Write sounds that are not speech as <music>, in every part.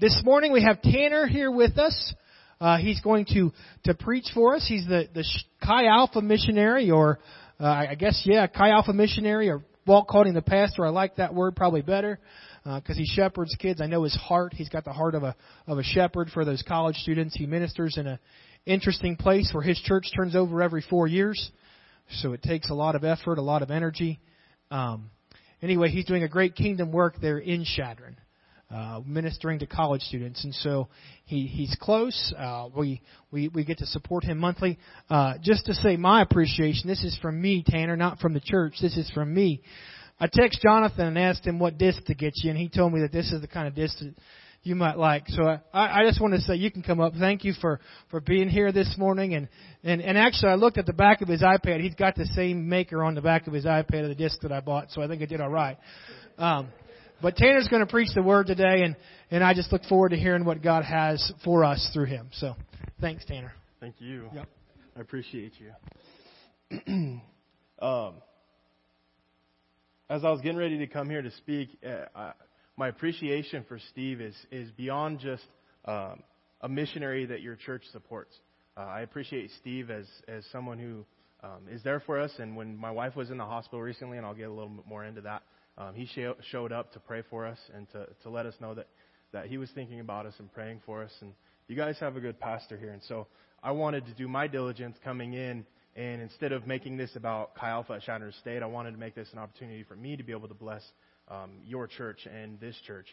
this morning we have Tanner here with us. Uh, he's going to to preach for us. He's the the Chi Alpha missionary, or uh, I guess yeah, Chi Alpha missionary, or Walt him the pastor. I like that word probably better because uh, he shepherds kids. I know his heart. He's got the heart of a of a shepherd for those college students. He ministers in a interesting place where his church turns over every four years, so it takes a lot of effort, a lot of energy. Um, anyway, he's doing a great kingdom work there in Chadron uh, ministering to college students, and so he he's close. Uh, we we we get to support him monthly. Uh, just to say my appreciation. This is from me, Tanner, not from the church. This is from me. I text Jonathan and asked him what disc to get you, and he told me that this is the kind of disc that you might like. So I, I just want to say you can come up. Thank you for for being here this morning. And and and actually, I looked at the back of his iPad. He's got the same maker on the back of his iPad of the disc that I bought. So I think I did all right. Um, but Tanner's going to preach the word today, and, and I just look forward to hearing what God has for us through him. So thanks, Tanner. Thank you. Yep. I appreciate you. <clears throat> um, as I was getting ready to come here to speak, uh, I, my appreciation for Steve is, is beyond just um, a missionary that your church supports. Uh, I appreciate Steve as, as someone who um, is there for us. And when my wife was in the hospital recently, and I'll get a little bit more into that, um, he sh- showed up to pray for us and to, to let us know that, that he was thinking about us and praying for us. And you guys have a good pastor here. And so I wanted to do my diligence coming in. And instead of making this about Chi Alpha at Chadron State, I wanted to make this an opportunity for me to be able to bless um, your church and this church.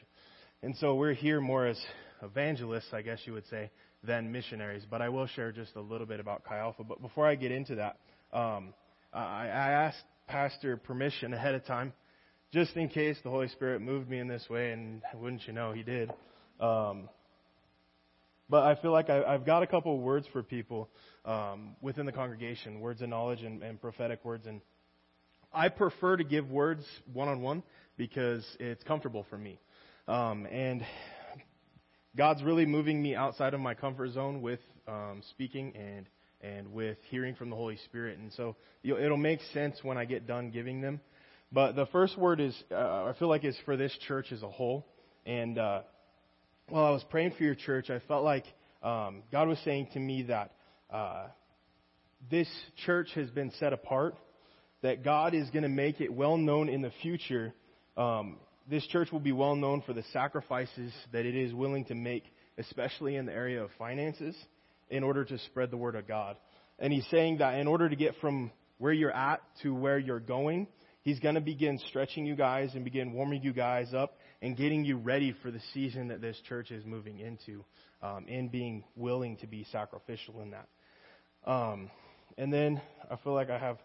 And so we're here more as evangelists, I guess you would say, than missionaries. But I will share just a little bit about Chi Alpha. But before I get into that, um, I, I asked Pastor permission ahead of time just in case the Holy Spirit moved me in this way, and wouldn't you know, He did. Um, but I feel like I, have got a couple of words for people um, within the congregation, words of knowledge and, and prophetic words. And I prefer to give words one on one because it's comfortable for me. Um, and God's really moving me outside of my comfort zone with um, speaking and and with hearing from the Holy Spirit. And so it'll make sense when I get done giving them. But the first word is, uh, I feel like, it's for this church as a whole. And uh, while I was praying for your church, I felt like um, God was saying to me that uh, this church has been set apart, that God is going to make it well known in the future. Um, this church will be well known for the sacrifices that it is willing to make, especially in the area of finances, in order to spread the word of God. And he's saying that in order to get from where you're at to where you're going, He's going to begin stretching you guys and begin warming you guys up and getting you ready for the season that this church is moving into um, and being willing to be sacrificial in that. Um, and then I feel like I have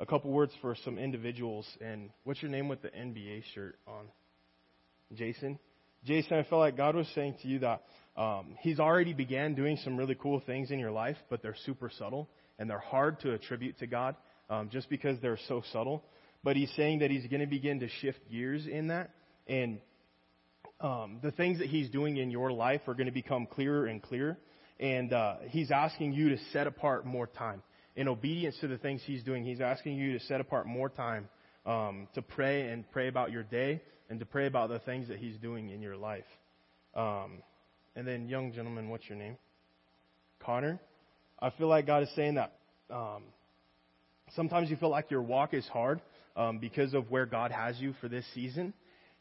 a couple words for some individuals. And what's your name with the NBA shirt on? Jason? Jason, I feel like God was saying to you that um, He's already began doing some really cool things in your life, but they're super subtle and they're hard to attribute to God um, just because they're so subtle but he's saying that he's going to begin to shift gears in that. And um, the things that he's doing in your life are going to become clearer and clearer. And uh, he's asking you to set apart more time. In obedience to the things he's doing, he's asking you to set apart more time um, to pray and pray about your day and to pray about the things that he's doing in your life. Um, and then, young gentleman, what's your name? Connor. I feel like God is saying that um, sometimes you feel like your walk is hard, um, because of where God has you for this season.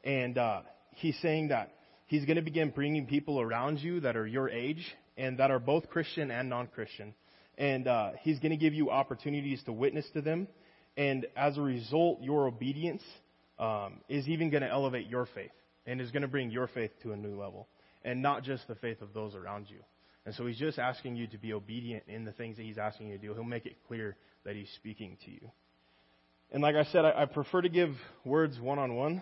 And uh, He's saying that He's going to begin bringing people around you that are your age and that are both Christian and non Christian. And uh, He's going to give you opportunities to witness to them. And as a result, your obedience um, is even going to elevate your faith and is going to bring your faith to a new level and not just the faith of those around you. And so he's just asking you to be obedient in the things that he's asking you to do. He'll make it clear that he's speaking to you. And like I said, I, I prefer to give words one on one.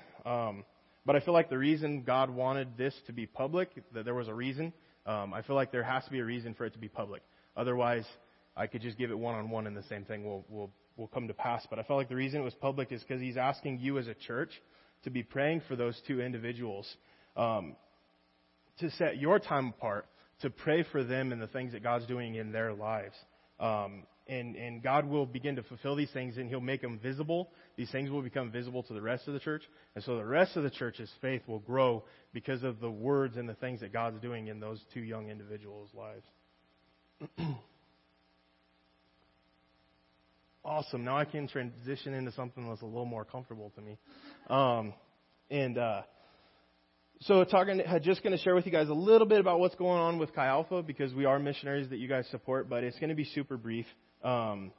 But I feel like the reason God wanted this to be public, that there was a reason. Um, I feel like there has to be a reason for it to be public. Otherwise, I could just give it one on one and the same thing will, will, will come to pass. But I felt like the reason it was public is because He's asking you as a church to be praying for those two individuals, um, to set your time apart to pray for them and the things that God's doing in their lives. Um, and, and God will begin to fulfill these things and He'll make them visible. These things will become visible to the rest of the church. And so the rest of the church's faith will grow because of the words and the things that God's doing in those two young individuals' lives. <clears throat> awesome. Now I can transition into something that's a little more comfortable to me. Um, and uh, so, talking, just going to share with you guys a little bit about what's going on with Chi Alpha because we are missionaries that you guys support, but it's going to be super brief. Um,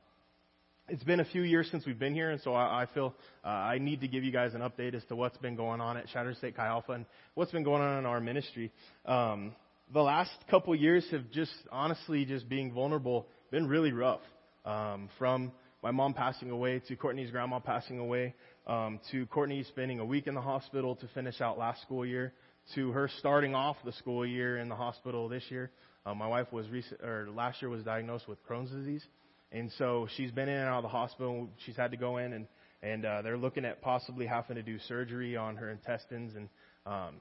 it's been a few years since we've been here, and so I, I feel uh, I need to give you guys an update as to what's been going on at Chadron State Chi Alpha and what's been going on in our ministry. Um, the last couple years have just honestly just being vulnerable been really rough. Um, from my mom passing away to Courtney's grandma passing away um, to Courtney spending a week in the hospital to finish out last school year to her starting off the school year in the hospital this year. Uh, my wife was recent, or last year was diagnosed with Crohn's disease, and so she's been in and out of the hospital. She's had to go in, and and uh, they're looking at possibly having to do surgery on her intestines. And um,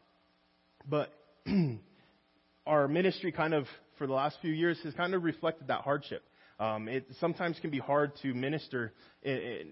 but <clears throat> our ministry kind of for the last few years has kind of reflected that hardship. Um, it sometimes can be hard to minister, in, in,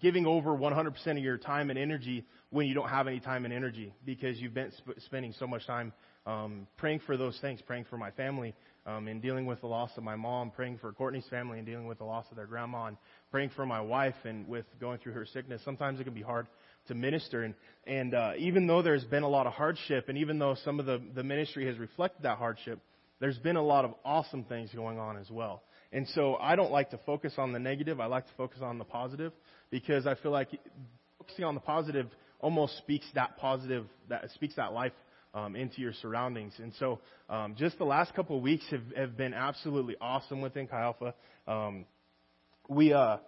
giving over 100% of your time and energy when you don't have any time and energy because you've been sp- spending so much time um, praying for those things, praying for my family, um, and dealing with the loss of my mom, praying for Courtney's family and dealing with the loss of their grandma, and praying for my wife and with going through her sickness. Sometimes it can be hard to minister, and and uh, even though there's been a lot of hardship, and even though some of the the ministry has reflected that hardship, there's been a lot of awesome things going on as well. And so I don't like to focus on the negative. I like to focus on the positive because I feel like focusing on the positive almost speaks that positive, that speaks that life um, into your surroundings. And so, um, just the last couple of weeks have, have been absolutely awesome within Chi Alpha. Um, we uh,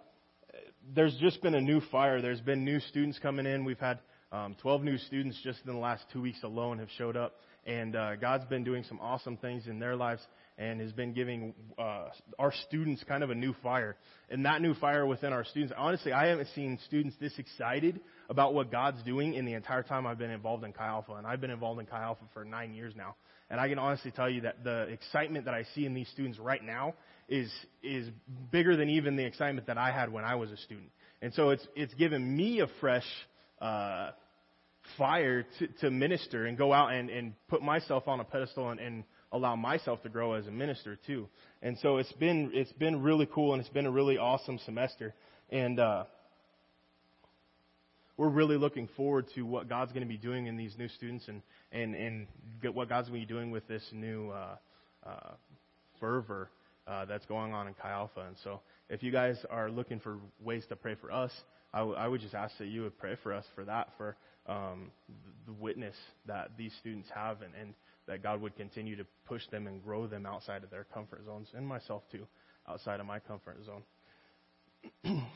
there's just been a new fire. There's been new students coming in. We've had um, 12 new students just in the last two weeks alone have showed up, and uh, God's been doing some awesome things in their lives and has been giving uh, our students kind of a new fire. And that new fire within our students, honestly, I haven't seen students this excited about what God's doing in the entire time I've been involved in Chi Alpha. And I've been involved in Chi Alpha for nine years now. And I can honestly tell you that the excitement that I see in these students right now is, is bigger than even the excitement that I had when I was a student. And so it's, it's given me a fresh, uh, fire to, to minister and go out and, and put myself on a pedestal and, and allow myself to grow as a minister too. And so it's been it's been really cool and it's been a really awesome semester. And uh, we're really looking forward to what God's going to be doing in these new students and and and what God's going to be doing with this new uh, uh, fervor uh, that's going on in Chi Alpha. And so, if you guys are looking for ways to pray for us, I, w- I would just ask that you would pray for us for that, for um, the witness that these students have, and, and that God would continue to push them and grow them outside of their comfort zones, and myself too, outside of my comfort zone. <clears throat>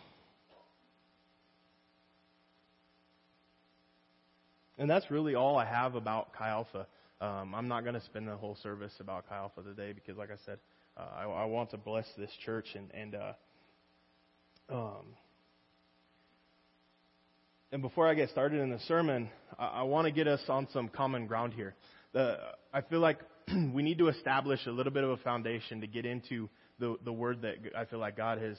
and that's really all I have about Chi Alpha. Um, I'm not going to spend the whole service about Chi Alpha today because, like I said, uh, I, I, want to bless this church and and uh, um, and before I get started in the sermon, I, I want to get us on some common ground here the, I feel like <clears throat> we need to establish a little bit of a foundation to get into the, the word that I feel like God has,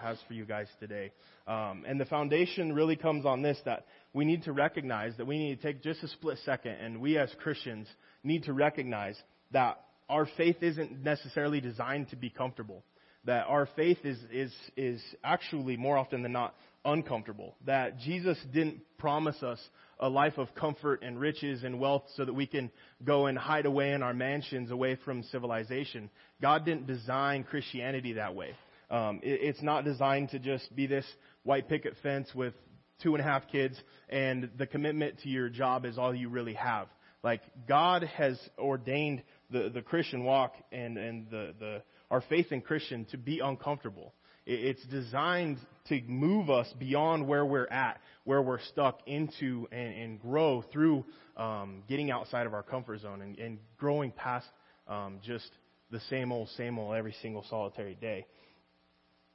has for you guys today. Um, and the foundation really comes on this that we need to recognize that we need to take just a split second and we as Christians need to recognize that our faith isn't necessarily designed to be comfortable. That our faith is, is, is actually more often than not uncomfortable. That Jesus didn't promise us a life of comfort and riches and wealth so that we can go and hide away in our mansions away from civilization. God didn't design Christianity that way. Um, it, it's not designed to just be this white picket fence with two and a half kids and the commitment to your job is all you really have. Like God has ordained the, the Christian walk and, and the, the, our faith in Christian to be uncomfortable. It's designed to move us beyond where we're at, where we're stuck into and, and grow through um, getting outside of our comfort zone and, and growing past um, just the same old, same old every single solitary day.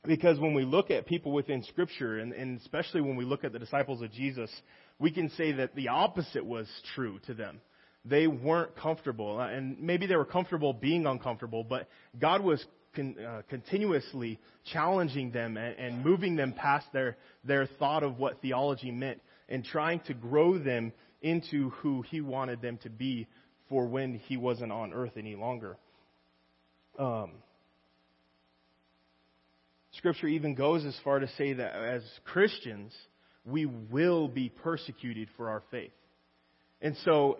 Because when we look at people within Scripture, and, and especially when we look at the disciples of Jesus, we can say that the opposite was true to them they weren't comfortable. And maybe they were comfortable being uncomfortable, but God was con, uh, continuously challenging them and, and moving them past their, their thought of what theology meant and trying to grow them into who He wanted them to be for when He wasn't on earth any longer. Um, scripture even goes as far to say that as Christians, we will be persecuted for our faith. And so,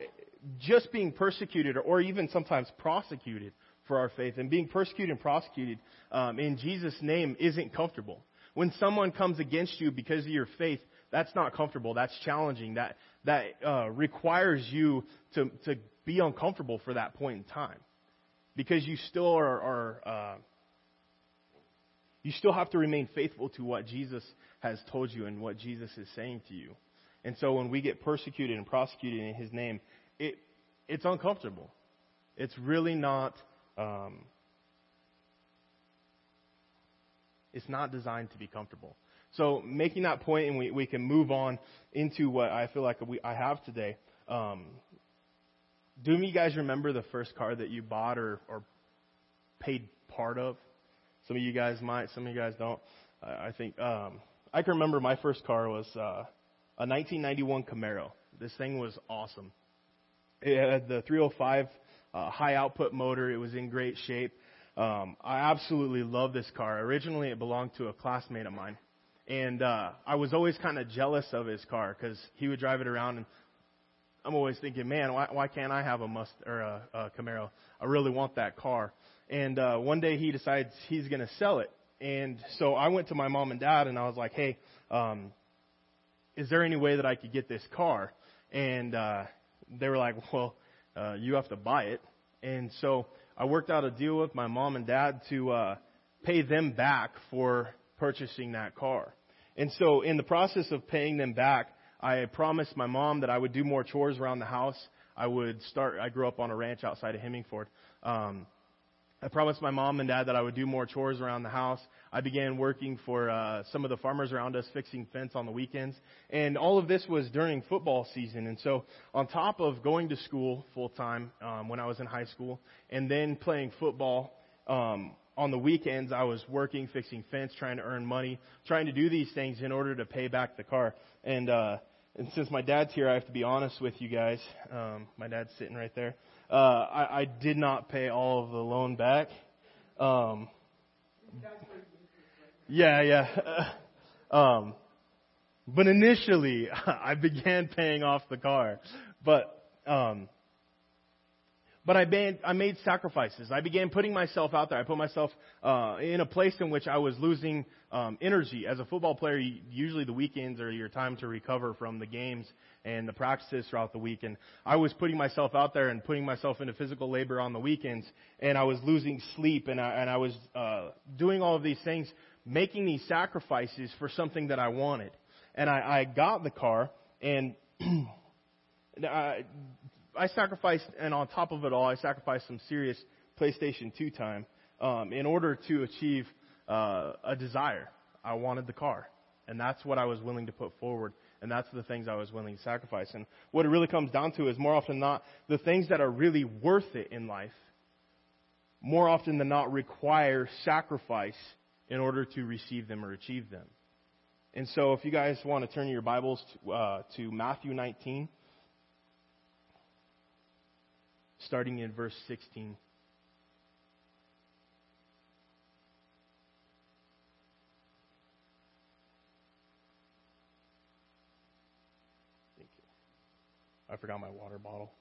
just being persecuted or even sometimes prosecuted for our faith and being persecuted and prosecuted um, in Jesus' name isn't comfortable. When someone comes against you because of your faith, that's not comfortable. That's challenging. That that uh, requires you to to be uncomfortable for that point in time, because you still are, are uh, you still have to remain faithful to what Jesus has told you and what Jesus is saying to you. And so when we get persecuted and prosecuted in His name, it it's uncomfortable. It's really not. Um, it's not designed to be comfortable. So making that point, and we, we can move on into what I feel like we, I have today. Um, do you guys remember the first car that you bought or, or paid part of? Some of you guys might, some of you guys don't. Uh, I think um, I can remember my first car was uh, a 1991 Camaro. This thing was awesome. It had the 305 uh, high output motor. It was in great shape. Um, I absolutely love this car. Originally, it belonged to a classmate of mine, and uh, I was always kind of jealous of his car because he would drive it around, and I'm always thinking, man, why, why can't I have a Must or a, a Camaro? I really want that car. And uh, one day he decides he's going to sell it, and so I went to my mom and dad, and I was like, hey, um, is there any way that I could get this car? And uh, they were like, well, uh, you have to buy it. And so I worked out a deal with my mom and dad to uh, pay them back for purchasing that car. And so in the process of paying them back, I promised my mom that I would do more chores around the house. I would start. I grew up on a ranch outside of Hemingford. Um, I promised my mom and dad that I would do more chores around the house. I began working for uh, some of the farmers around us, fixing fence on the weekends, and all of this was during football season. And so, on top of going to school full time um, when I was in high school, and then playing football um, on the weekends, I was working, fixing fence, trying to earn money, trying to do these things in order to pay back the car. And uh, and since my dad's here, I have to be honest with you guys. Um, my dad's sitting right there uh, I, I did not pay all of the loan back. Um, yeah, yeah. <laughs> um, but initially, <laughs> I began paying off the car. But um, but I made, I made sacrifices. I began putting myself out there. I put myself uh, in a place in which I was losing um, energy. As a football player, usually the weekends are your time to recover from the games and the practices throughout the week. And I was putting myself out there and putting myself into physical labor on the weekends, and I was losing sleep, and I, and I was uh, doing all of these things, making these sacrifices for something that I wanted. And I, I got the car, and <clears throat> I, I sacrificed, and on top of it all, I sacrificed some serious PlayStation 2 time um, in order to achieve uh, a desire. I wanted the car, and that's what I was willing to put forward, and that's the things I was willing to sacrifice. And what it really comes down to is more often than not, the things that are really worth it in life, more often than not, require sacrifice in order to receive them or achieve them. And so, if you guys want to turn your Bibles to, uh, to Matthew 19 starting in verse 16. Thank you. I forgot my water bottle.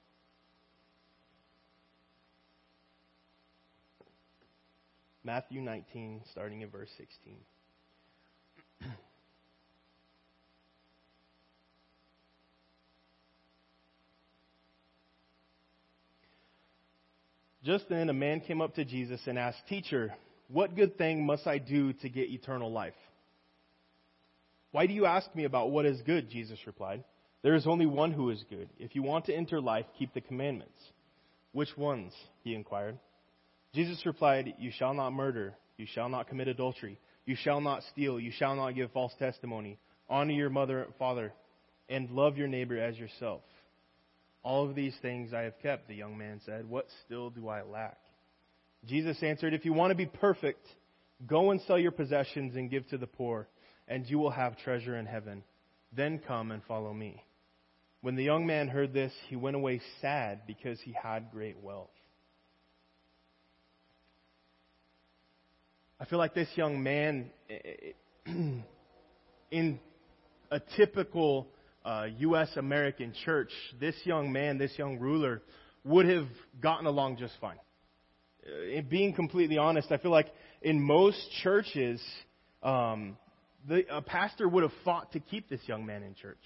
Matthew 19, starting in verse 16. <clears throat> Just then, a man came up to Jesus and asked, Teacher, what good thing must I do to get eternal life? Why do you ask me about what is good? Jesus replied. There is only one who is good. If you want to enter life, keep the commandments. Which ones? He inquired. Jesus replied, You shall not murder. You shall not commit adultery. You shall not steal. You shall not give false testimony. Honor your mother and father. And love your neighbor as yourself. All of these things I have kept, the young man said. What still do I lack? Jesus answered, If you want to be perfect, go and sell your possessions and give to the poor, and you will have treasure in heaven. Then come and follow me. When the young man heard this, he went away sad because he had great wealth. I feel like this young man, <clears throat> in a typical uh, U.S. American church, this young man, this young ruler, would have gotten along just fine. Uh, being completely honest, I feel like in most churches, um, the, a pastor would have fought to keep this young man in church.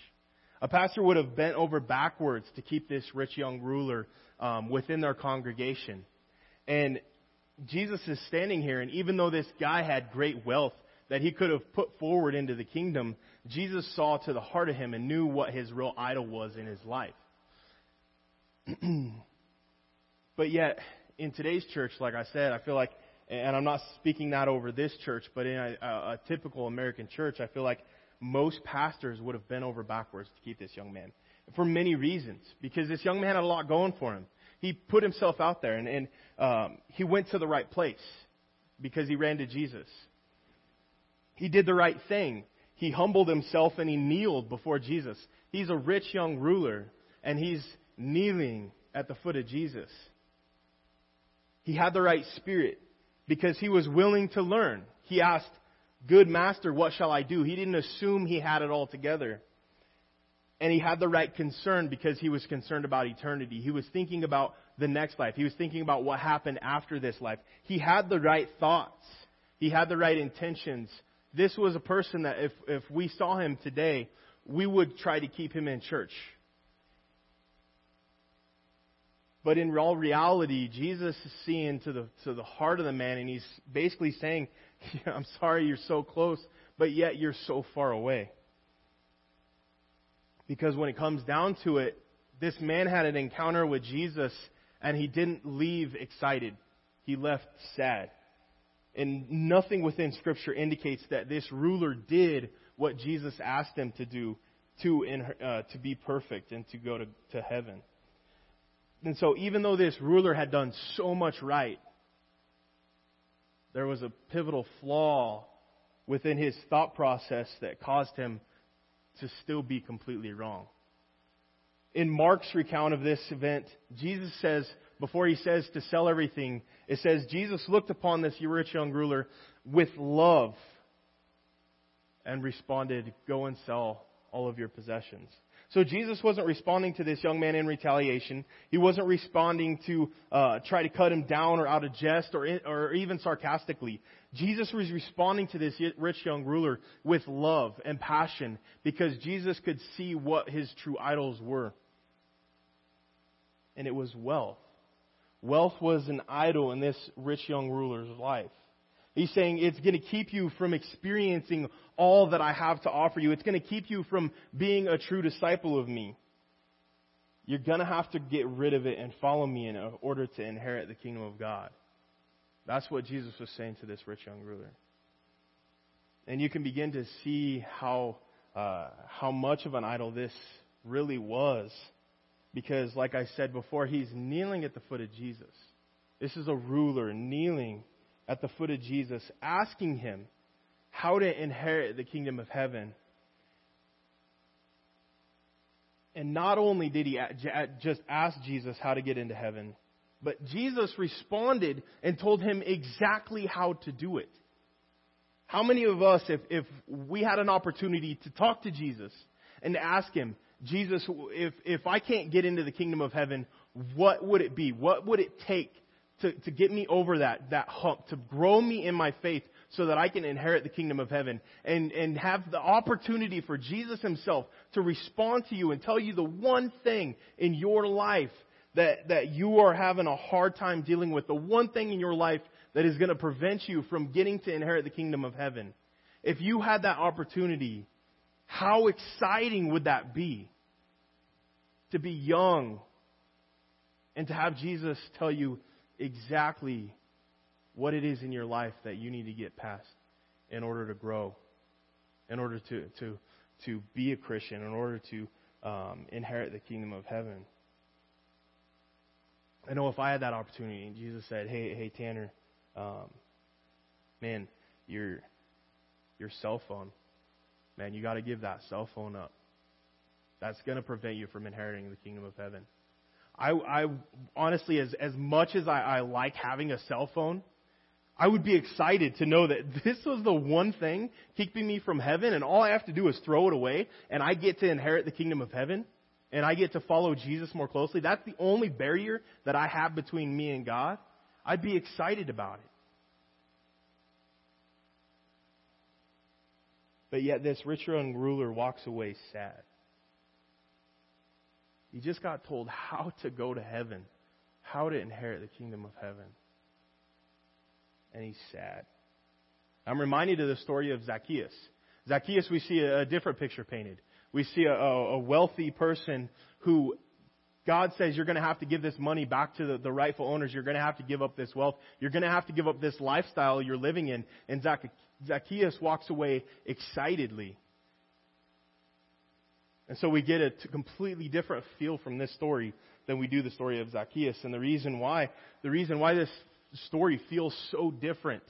A pastor would have bent over backwards to keep this rich young ruler um, within their congregation. And Jesus is standing here, and even though this guy had great wealth that he could have put forward into the kingdom, Jesus saw to the heart of him and knew what his real idol was in his life. <clears throat> but yet, in today's church, like I said, I feel like, and I'm not speaking that over this church, but in a, a, typical American church, I feel like most pastors would have bent over backwards to keep this young man for many reasons. Because this young man had a lot going for him. He put himself out there, and, and um, he went to the right place because he ran to Jesus. He did the right thing. He humbled himself and he kneeled before Jesus. He's a rich young ruler, and he's kneeling at the foot of Jesus. He had the right spirit because he was willing to learn. He asked, Good master, what shall I do? He didn't assume he had it all together. And he had the right concern because he was concerned about eternity. He was thinking about the next life. He was thinking about what happened after this life. He had the right thoughts. He had the right intentions. This was a person that if, if we saw him today, we would try to keep him in church. But in all reality, Jesus is seeing to the, to the heart of the man, and he's basically saying, <laughs> I'm sorry you're so close, but yet you're so far away. Because when it comes down to it, this man had an encounter with Jesus, and he didn't leave excited. He left sad. And nothing within Scripture indicates that this ruler did what Jesus asked him to do to, uh, to be perfect and to go to, to heaven. And so, even though this ruler had done so much right, there was a pivotal flaw within his thought process that caused him to still be completely wrong. In Mark's recount of this event, Jesus says, before he says to sell everything, it says, Jesus looked upon this rich young ruler with love and responded, Go and sell all of your possessions. So Jesus wasn't responding to this young man in retaliation. He wasn't responding to uh, try to cut him down or out of jest or, or even sarcastically. Jesus was responding to this rich young ruler with love and passion because Jesus could see what his true idols were. And it was wealth. Wealth was an idol in this rich young ruler's life. He's saying it's going to keep you from experiencing all that I have to offer you. It's going to keep you from being a true disciple of me. You're going to have to get rid of it and follow me in order to inherit the kingdom of God. That's what Jesus was saying to this rich young ruler. And you can begin to see how, uh, how much of an idol this really was. Because, like I said before, he's kneeling at the foot of Jesus. This is a ruler kneeling at the foot of Jesus, asking him how to inherit the kingdom of heaven. And not only did he just ask Jesus how to get into heaven, but Jesus responded and told him exactly how to do it. How many of us, if, if we had an opportunity to talk to Jesus and to ask him, Jesus, if, if I can't get into the kingdom of heaven, what would it be? What would it take to, to get me over that, that hump, to grow me in my faith so that I can inherit the kingdom of heaven and, and have the opportunity for Jesus himself to respond to you and tell you the one thing in your life that, that you are having a hard time dealing with, the one thing in your life that is going to prevent you from getting to inherit the kingdom of heaven. If you had that opportunity, how exciting would that be? To be young and to have Jesus tell you, exactly what it is in your life that you need to get past in order to grow, in order to, to, to be a Christian, in order to um, inherit the kingdom of heaven. I know if I had that opportunity and Jesus said, "Hey, hey, Tanner, um, man, your your cell phone, man, you got to give that cell phone up. That's going to prevent you from inheriting the kingdom of heaven." I, I honestly, as as much as I, I like having a cell phone, I would be excited to know that <laughs> this was the one thing keeping me from heaven, and all I have to do is throw it away, and I get to inherit the kingdom of heaven, and I get to follow Jesus more closely. That's the only barrier that I have between me and God. I'd be excited about it. But yet, this rich young ruler walks away sad. He just got told how to go to heaven, how to inherit the kingdom of heaven and he's sad. I'm reminded of the story of Zacchaeus. Zacchaeus, we see a, a different picture painted. We see a, a, wealthy person who God says you're going to have to give this money back to the, the rightful owners. You're going to have to give up this wealth. You're going to have to give up this lifestyle you're living in. And Zacchaeus walks away excitedly. And so we get a completely different feel from this story than we do the story of Zacchaeus. And the reason why, the reason why this story feels so different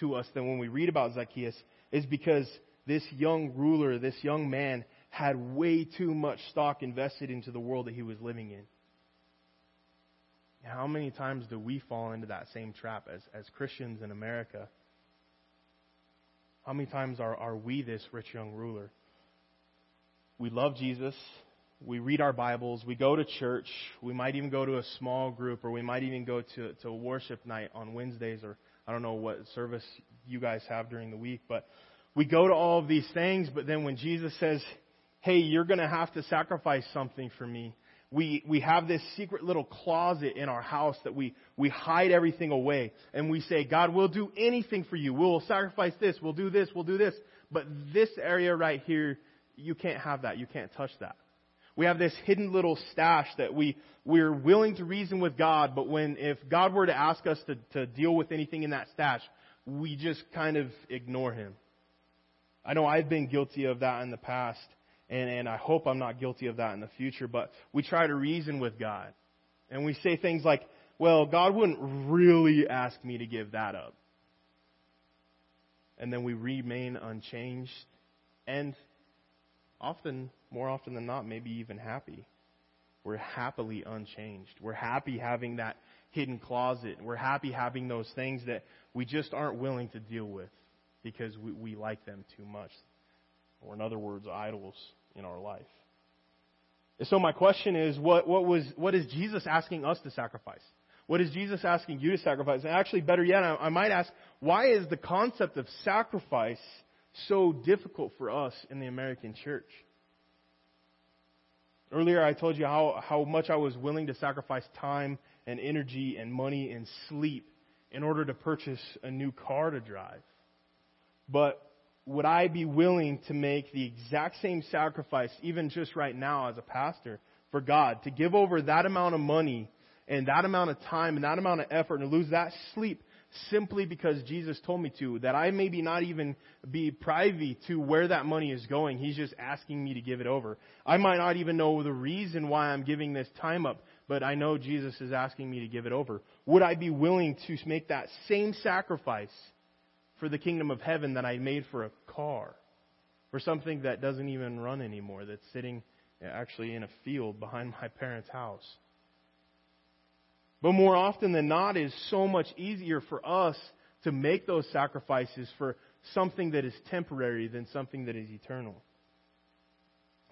to us than when we read about Zacchaeus is because this young ruler, this young man, had way too much stock invested into the world that he was living in. How many times do we fall into that same trap as, as Christians in America? How many times are, are we this rich young ruler? We love Jesus we read our Bibles, we go to church, we might even go to a small group, or we might even go to, to worship night on Wednesdays, or I don't know what service you guys have during the week, but we go to all of these things, but then when Jesus says, hey, you're going to have to sacrifice something for me, we, we have this secret little closet in our house that we, we hide everything away. And we say, God, we'll do anything for you. We'll sacrifice this. We'll do this. We'll do this. But this area right here, you can't have that. You can't touch that. We have this hidden little stash that we, we're willing to reason with God, but when, if God were to ask us to, to deal with anything in that stash, we just kind of ignore Him. I know I've been guilty of that in the past, and, and I hope I'm not guilty of that in the future, but we try to reason with God. And we say things like, well, God wouldn't really ask me to give that up. And then we remain unchanged. And often, more often than not, maybe even happy. We're happily unchanged. We're happy having that hidden closet. We're happy having those things that we just aren't willing to deal with because we, we like them too much. Or, in other words, idols in our life. And so, my question is what, what, was, what is Jesus asking us to sacrifice? What is Jesus asking you to sacrifice? And actually, better yet, I, I might ask, why is the concept of sacrifice so difficult for us in the American church. Earlier, I told you how, how much I was willing to sacrifice time and energy and money and sleep in order to purchase a new car to drive. But would I be willing to make the exact same sacrifice, even just right now as a pastor, for God, to give over that amount of money and that amount of time and that amount of effort and to lose that sleep simply because Jesus told me to, that I maybe not even be privy to where that money is going. He's just asking me to give it over. I might not even know the reason why I'm giving this time up, but I know Jesus is asking me to give it over. Would I be willing to make that same sacrifice for the kingdom of heaven that I made for a car? For something that doesn't even run anymore, that's sitting actually in a field behind my parents' house? But more often than not, it is so much easier for us to make those sacrifices for something that is temporary than something that is eternal.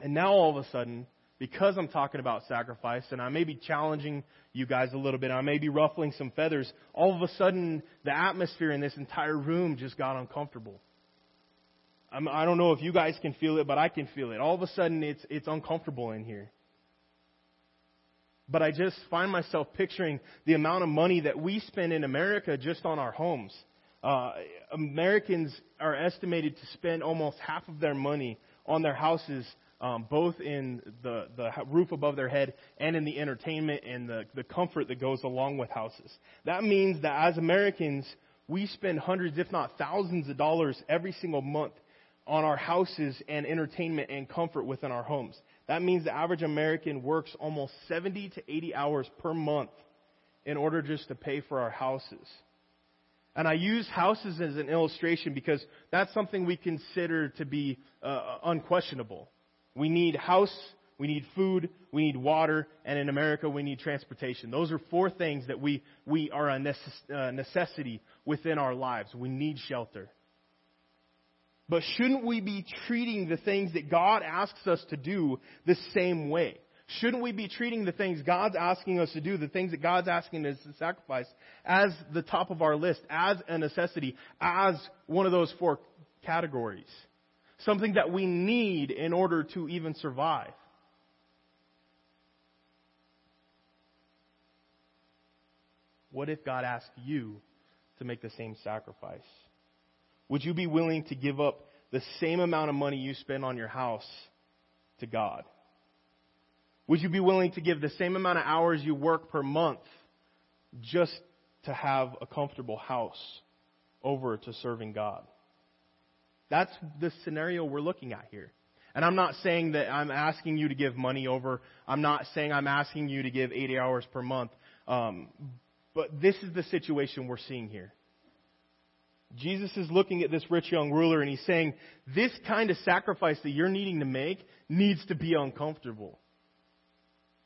And now all of a sudden, because I'm talking about sacrifice, and I may be challenging you guys a little bit, I may be ruffling some feathers, all of a sudden the atmosphere in this entire room just got uncomfortable. I'm, I do not know if you guys can feel it, but I can feel it. All of a sudden it's, it's uncomfortable in here. But I just find myself picturing the amount of money that we spend in America just on our homes. Uh, Americans are estimated to spend almost half of their money on their houses, um, both in the, the roof above their head and in the entertainment and the, the comfort that goes along with houses. That means that as Americans, we spend hundreds, if not thousands of dollars every single month on our houses and entertainment and comfort within our homes. That means the average American works almost 70 to 80 hours per month in order just to pay for our houses. And I use houses as an illustration because that's something we consider to be uh, unquestionable. We need house, we need food, we need water, and in America we need transportation. Those are four things that we, we are a necess- uh, necessity within our lives. We need shelter. But shouldn't we be treating the things that God asks us to do the same way? Shouldn't we be treating the things God's asking us to do, the things that God's asking us to sacrifice, as the top of our list, as a necessity, as one of those four categories? Something that we need in order to even survive. What if God asked you to make the same sacrifice? Would you be willing to give up the same amount of money you spend on your house to God? Would you be willing to give the same amount of hours you work per month just to have a comfortable house over to serving God? That's the scenario we're looking at here. And I'm not saying that I'm asking you to give money over. I'm not saying I'm asking you to give 80 hours per month. Um, but this is the situation we're seeing here. Jesus is looking at this rich young ruler and he's saying, this kind of sacrifice that you're needing to make needs to be uncomfortable.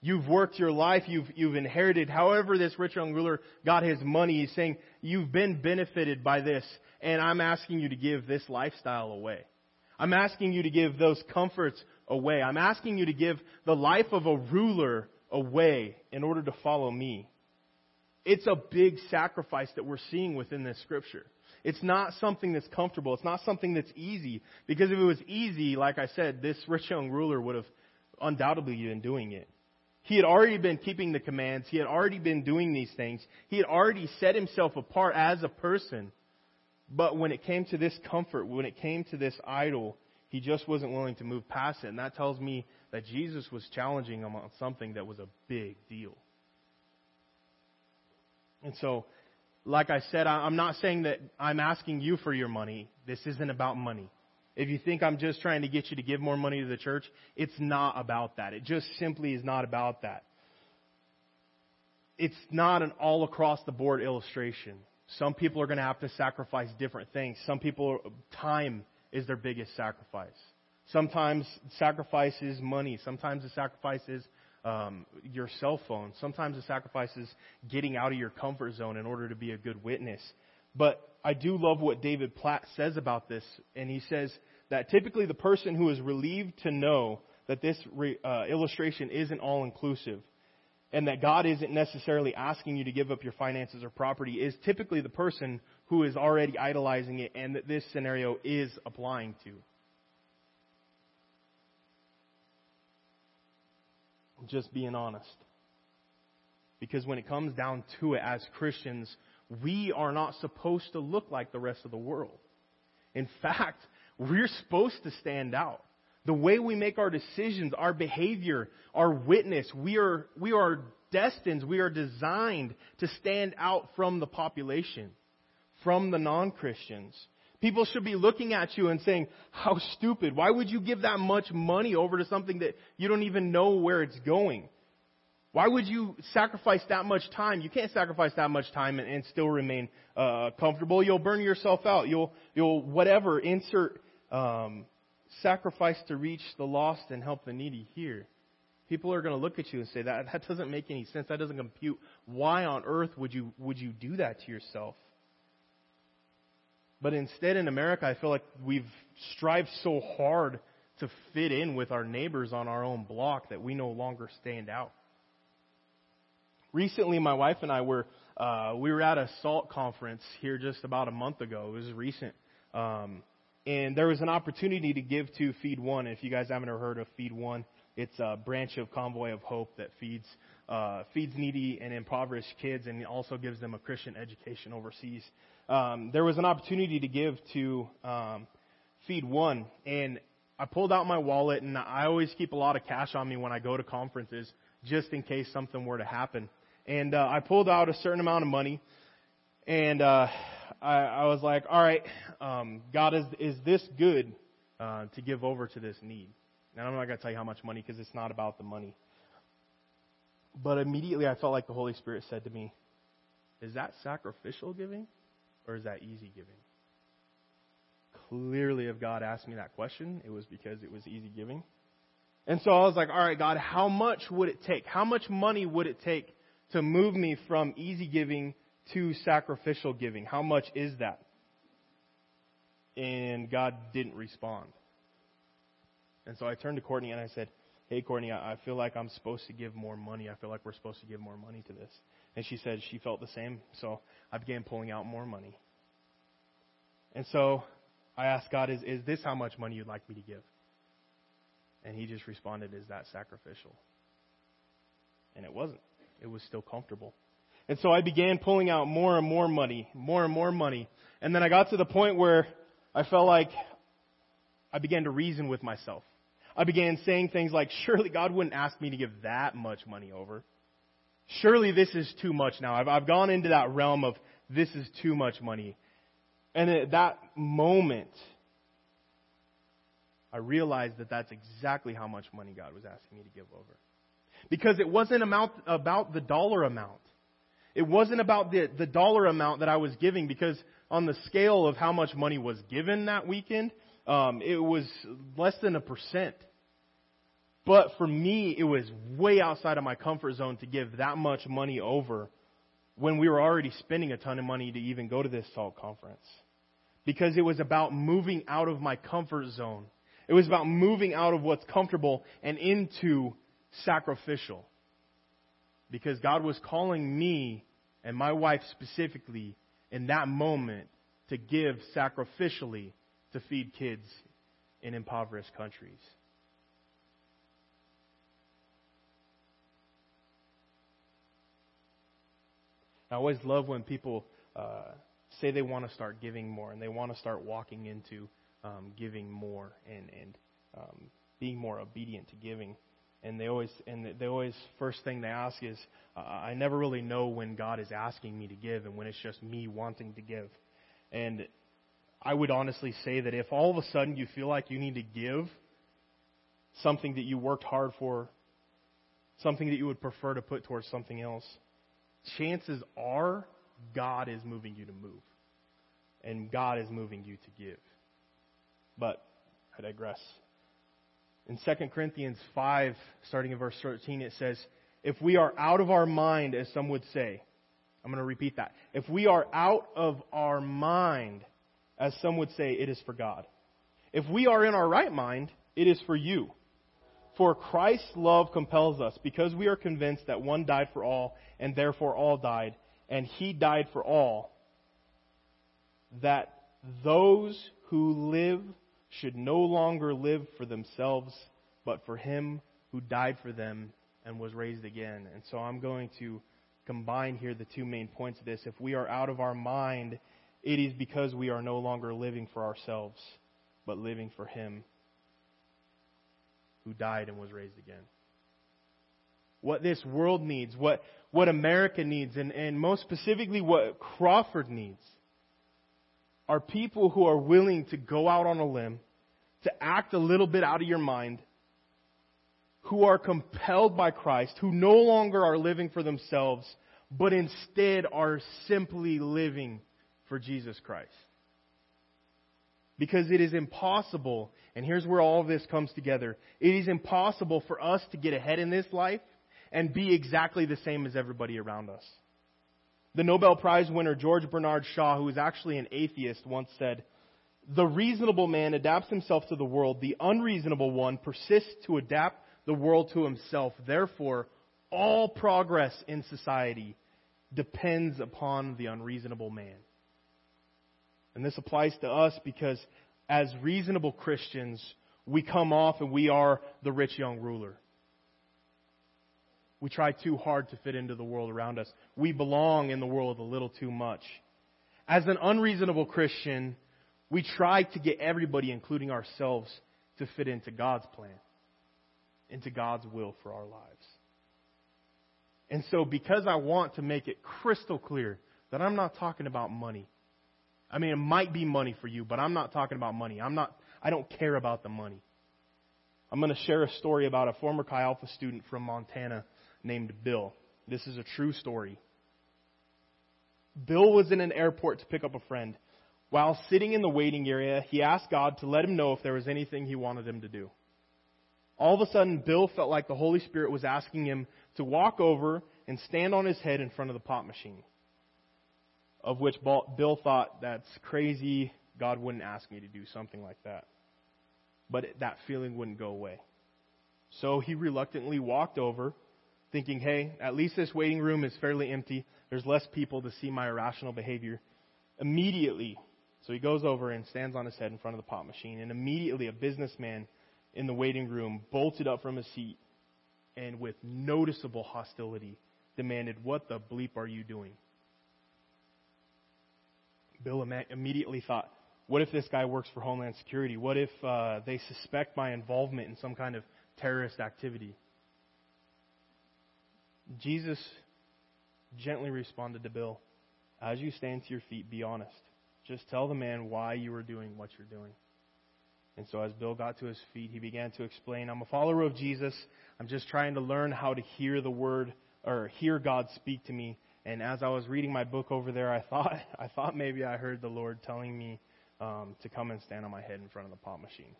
You've worked your life, you've, you've inherited, however this rich young ruler got his money, he's saying, you've been benefited by this, and I'm asking you to give this lifestyle away. I'm asking you to give those comforts away. I'm asking you to give the life of a ruler away in order to follow me. It's a big sacrifice that we're seeing within this scripture. It's not something that's comfortable. It's not something that's easy. Because if it was easy, like I said, this <laughs> rich young ruler would have undoubtedly been doing it. He had already been keeping the commands. He had already been doing these things. He had already set himself apart as a person. But when it came to this comfort, when it came to this idol, he just wasn't willing to move past it. And that tells me that Jesus was challenging him on something that was a big deal. And so, like I said, I'm not saying that I'm asking you for your money. This isn't about money. If you think I'm just trying to get you to give more money to the church, it's not about that. It just simply is not about that. It's not an all across the board illustration. Some people are going to have to sacrifice different things. Some people, time is their biggest sacrifice. Sometimes sacrifice is money. Sometimes the sacrifice is um, your cell phone. Sometimes the sacrifice is getting out of your comfort zone in order to be a good witness. But I do love what David Platt says about this, and he says that typically the person who is relieved to know that this re, uh, illustration isn't all inclusive and that God isn't necessarily asking you to give up your finances or property is typically the person who is already idolizing it and that this scenario is applying to. Just being honest. Because when it comes down to it, as Christians, we are not supposed to look like the rest of the world. In fact, we're supposed to stand out. The way we make our decisions, our behavior, our witness, we are, we are destined, we are designed to stand out from the population, from the non-Christians. People should be looking at you and saying, how stupid. Why would you give that much money over to something that you don't even know where it's going? Why would you sacrifice that much time? You can't sacrifice that much time and, and still remain uh, comfortable. You'll burn yourself out. You'll, you'll whatever insert um, sacrifice to reach the lost and help the needy here. People are going to look at you and say that that doesn't make any sense. That doesn't compute. Why on earth would you would you do that to yourself? But instead, in America, I feel like we've strived so hard to fit in with our neighbors on our own block that we no longer stand out recently my wife and I were uh, we were at a SALT conference here just about a month ago. It was recent. Um, and there was an opportunity to give to Feed One. If you guys haven't heard of Feed One, it's a branch of Convoy of Hope that feeds uh, feeds needy and impoverished kids, and also gives them a Christian education overseas. Um, there was an opportunity to give to um, Feed One, and I pulled out my wallet, and I always keep a lot of cash on me when I go to conferences, just in case something were to happen and uh, I pulled out a certain amount of money, and uh, I, I was like, "All right, um, God, is is this good uh, to give over to this need?" And I'm not going to tell you how much money because it's not about the money. But immediately I felt like the Holy Spirit said to me, is that sacrificial giving or is that easy giving? Clearly, if God asked me that question, it was because it was easy giving. And so I was like, all right, God, how much would it take? How much money would it take to move me from easy giving to sacrificial giving? How much is that? And God didn't respond. And so I turned to Courtney and I said, Hey, Courtney, I feel like I'm supposed to give more money. I feel like we're supposed to give more money to this. And she said she felt the same. So I began pulling out more money. And so I asked God, is, is this how much money you'd like me to give? And he just responded, Is that sacrificial? And it wasn't. It was still comfortable. And so I began pulling out more and more money, more and more money. And then I got to the point where I felt like I began to reason with myself. I began saying things like, surely God wouldn't ask me to give that much money over. Surely this is too much now. I've, I've gone into that realm of this is too much money. And at that moment, I realized that that's exactly how much money God was asking me to give over. Because it wasn't amount, about the dollar amount. It wasn't about the, the dollar amount that I was giving because on the scale of how much money was given that weekend, um, it was less than a percent. But for me, it was way outside of my comfort zone to give that much money over when we were already spending a ton of money to even go to this SALT conference. Because it was about moving out of my comfort zone it was about moving out of what's comfortable and into sacrificial. Because God was calling me and my wife specifically in that moment to give sacrificially to feed kids in impoverished countries. I always love when people uh, say they want to start giving more and they want to start walking into um, giving more and and um, being more obedient to giving. And they always and they always first thing they ask is, uh, I never really know when God is asking me to give and when it's just me wanting to give. And I would honestly say that if all of a sudden you feel like you need to give something that you worked hard for, something that you would prefer to put towards something else, chances are God is moving you to move. And God is moving you to give. But I digress. In 2 Corinthians 5, starting in verse 13, it says, If we are out of our mind, as some would say, I'm going to repeat that. If we are out of our mind, as some would say, it is for God. If we are in our right mind, it is for you. For Christ's love compels us, because we are convinced that one died for all, and therefore all died, and he died for all, that those who live should no longer live for themselves, but for him who died for them and was raised again. And so I'm going to combine here the two main points of this. If we are out of our mind, it is because we are no longer living for ourselves, but living for him who died and was raised again. What this world needs, what, what America needs, and, and most specifically what Crawford needs are people who are willing to go out on a limb, to act a little bit out of your mind, who are compelled by Christ, who no longer are living for themselves, but instead are simply living for Jesus Christ. Because it is impossible, and here's where all of this comes together. It is impossible for us to get ahead in this life and be exactly the same as everybody around us. The Nobel Prize winner George Bernard Shaw, who was actually an atheist, once said, The reasonable man adapts himself to the world. The unreasonable one persists to adapt the world to himself. Therefore, all progress in society depends upon the unreasonable man. And this applies to us because as reasonable Christians, we come off and we are the rich young ruler. We try too hard to fit into the world around us. We belong in the world a little too much. As an unreasonable Christian, we try to get everybody, including ourselves, to fit into God's plan, into God's will for our lives. And so, because I want to make it crystal clear that I'm not talking about money. I mean, it might be money for you, but I'm not talking about money. I'm not, I don't care about the money. I'm going to share a story about a former Chi Alpha student from Montana named Bill. This is a true story. Bill was in an airport to pick up a friend. While sitting in the waiting area, he asked God to let him know if there was anything he wanted him to do. All of a sudden, Bill felt like the Holy Spirit was asking him to walk over and stand on his head in front of the pop machine. Of which Bill thought, that's crazy. God wouldn't ask me to do something like that. But that feeling wouldn't go away. So he reluctantly walked over, thinking, hey, at least this waiting room is fairly empty. There's less people to see my irrational behavior. Immediately, so he goes over and stands on his head in front of the pop machine, and immediately a businessman in the waiting room bolted up from his seat and with noticeable hostility demanded, What the bleep are you doing? Bill immediately thought, What if this guy works for Homeland Security? What if uh, they suspect my involvement in some kind of terrorist activity? Jesus gently responded to Bill, As you stand to your feet, be honest. Just tell the man why you are doing what you're doing. And so as Bill got to his feet, he began to explain, I'm a follower of Jesus. I'm just trying to learn how to hear the word or hear God speak to me. And as I was reading my book over there, I thought <laughs> I thought maybe I heard the Lord telling me um, to come and stand on my head in front of the pop machine.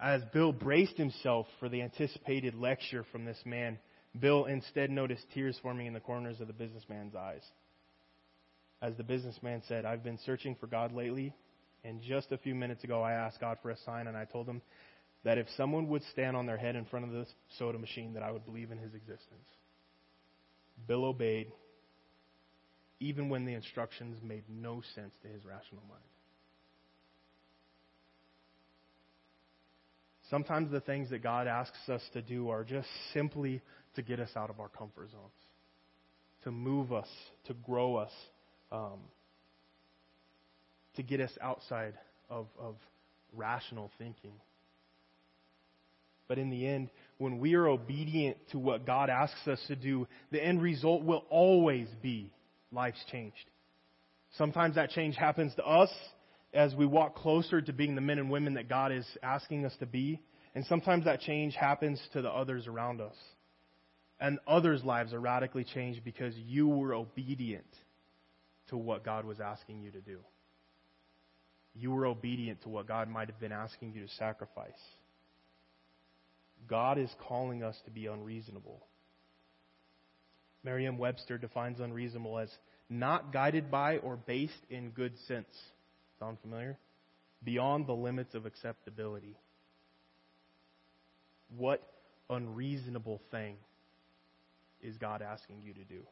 As Bill braced himself for the anticipated lecture from this man, Bill instead noticed tears forming in the corners of the businessman's eyes. As the businessman said, I've been searching for God lately, and just a few minutes ago, I asked God for a sign, and I told him that if someone would stand on their head in front of this soda machine, that I would believe in his existence. Bill obeyed, even when the instructions made no sense to his rational mind. Sometimes the things that God asks us to do are just simply to get us out of our comfort zones, to move us, to grow us, um, to get us outside of, of rational thinking. But in the end, when we are obedient to what God asks us to do, the end result will always be life's changed. Sometimes that change happens to us as we walk closer to being the men and women that God is asking us to be. And sometimes that change happens to the others around us. And others' lives are radically changed because you were obedient to what God was asking you to do you were obedient to what God might have been asking you to sacrifice. God is calling us to be unreasonable. Merriam Webster defines unreasonable as not guided by or based in good sense. Sound familiar? Beyond the limits of acceptability. What unreasonable thing is God asking you to do?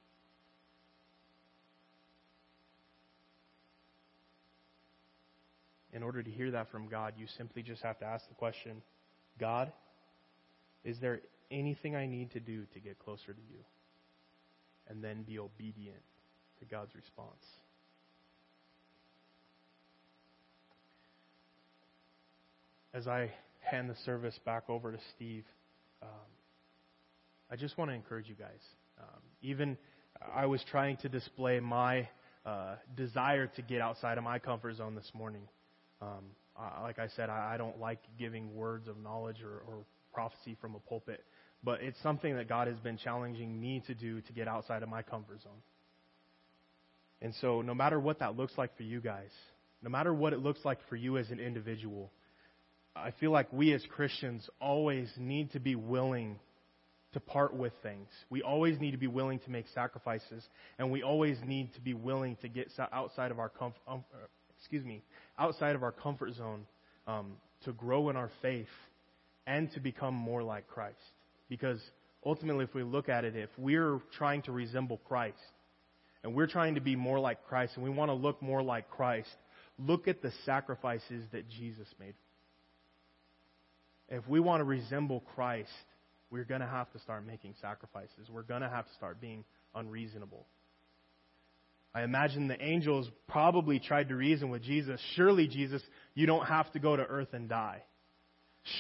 in order to hear that from God, you simply just have to ask the question God, is there anything I need to do to get closer to you? And then be obedient to God's response. As I hand the service back over to Steve, um, I just want to encourage you guys. Um, even I was trying to display my uh, desire to get outside of my comfort zone this morning. Um, I, like I said, I, I don't like giving words of knowledge or, or prophecy from a pulpit, but it's something that God has been challenging me to do to get outside of my comfort zone. And so, no matter what that looks like for you guys, no matter what it looks like for you as an individual, I feel like we as Christians always need to be willing to part with things. We always need to be willing to make sacrifices, and we always need to be willing to get outside of our comfort, um, uh, excuse me, outside of our comfort zone um, to grow in our faith and to become more like Christ. Because ultimately, if we look at it, if we're trying to resemble Christ and we're trying to be more like Christ and we want to look more like Christ, look at the sacrifices that Jesus made. If we want to resemble Christ, we're going to have to start making sacrifices. We're going to have to start being unreasonable. I imagine the angels probably tried to reason with Jesus. Surely, Jesus, you don't have to go to earth and die.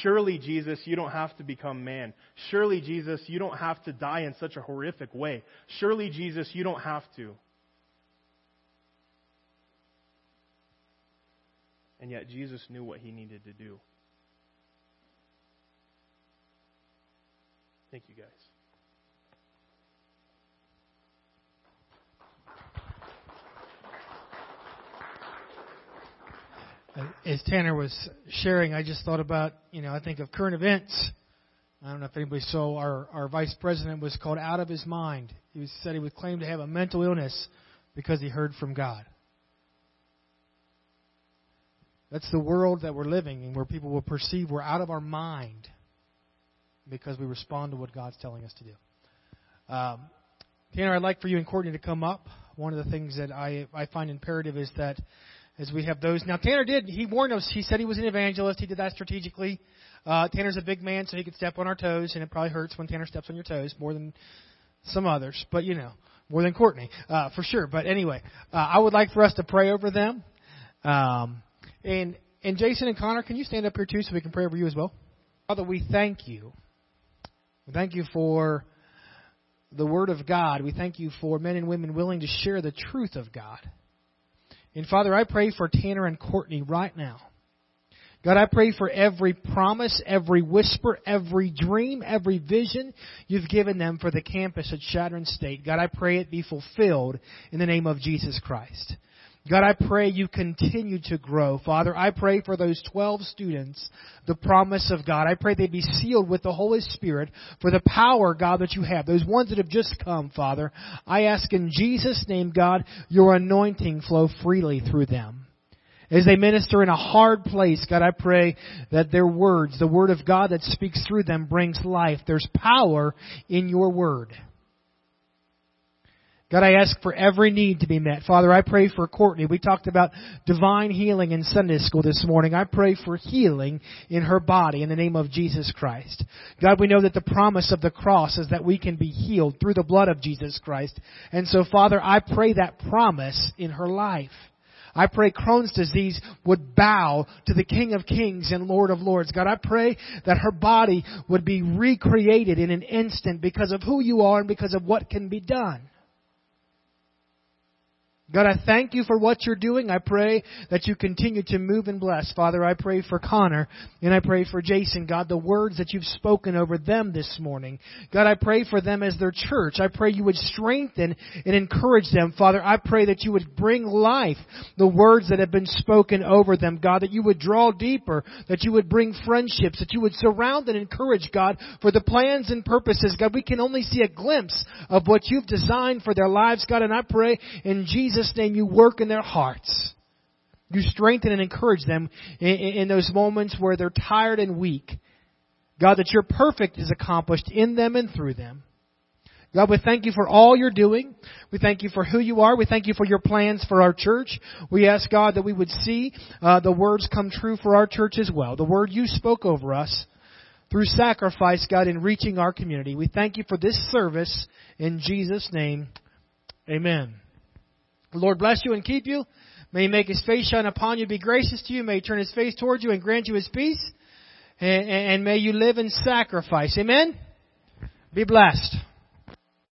Surely, Jesus, you don't have to become man. Surely, Jesus, you don't have to die in such a horrific way. Surely, Jesus, you don't have to. And yet, Jesus knew what he needed to do. Thank you, guys. As Tanner was sharing, I just thought about, you know, I think of current events. I don't know if anybody saw our, our vice president was called out of his mind. He was, said he would claim to have a mental illness because he heard from God. That's the world that we're living in where people will perceive we're out of our mind because we respond to what God's telling us to do. Um, Tanner, I'd like for you and Courtney to come up. One of the things that I, I find imperative is that as we have those. Now, Tanner did, he warned us, he said he was an evangelist. He did that strategically. Uh, Tanner's a big man, so he could step on our toes, and it probably hurts when Tanner steps on your toes more than some others, but you know, more than Courtney, uh, for sure. But anyway, uh, I would like for us to pray over them. Um, and, and Jason and Connor, can you stand up here too so we can pray over you as well? Father, we thank you. We thank you for the Word of God. We thank you for men and women willing to share the truth of God. And Father, I pray for Tanner and Courtney right now. God, I pray for every promise, every whisper, every dream, every vision you've given them for the campus at Chadron State. God, I pray it be fulfilled in the name of Jesus Christ. God, I pray you continue to grow. Father, I pray for those 12 students, the promise of God. I pray they be sealed with the Holy Spirit for the power, God, that you have. Those ones that have just come, Father. I ask in Jesus' name, God, your anointing flow freely through them. As they minister in a hard place, God, I pray that their words, the word of God that speaks through them brings life. There's power in your word. God, I ask for every need to be met. Father, I pray for Courtney. We talked about divine healing in Sunday school this morning. I pray for healing in her body in the name of Jesus Christ. God, we know that the promise of the cross is that we can be healed through the blood of Jesus Christ. And so, Father, I pray that promise in her life. I pray Crohn's disease would bow to the King of Kings and Lord of Lords. God, I pray that her body would be recreated in an instant because of who you are and because of what can be done. God, I thank you for what you're doing. I pray that you continue to move and bless. Father, I pray for Connor and I pray for Jason. God, the words that you've spoken over them this morning. God, I pray for them as their church. I pray you would strengthen and encourage them. Father, I pray that you would bring life, the words that have been spoken over them. God, that you would draw deeper, that you would bring friendships, that you would surround and encourage, God, for the plans and purposes. God, we can only see a glimpse of what you've designed for their lives, God, and I pray in Jesus Jesus' name, you work in their hearts. You strengthen and encourage them in, in, those moments where they're tired and weak. God, that your perfect is accomplished in them and through them. God, we thank you for all you're doing. We thank you for who you are. We thank you for your plans for our church. We ask God that we would see uh, the words come true for our church as well. The word you spoke over us through sacrifice, God, in reaching our community. We thank you for this service. In Jesus' name, amen. The Lord bless you and keep you. May He make His face shine upon you, be gracious to you. May He turn His face towards you and grant you His peace. And, and may you live in sacrifice. Amen? Be blessed.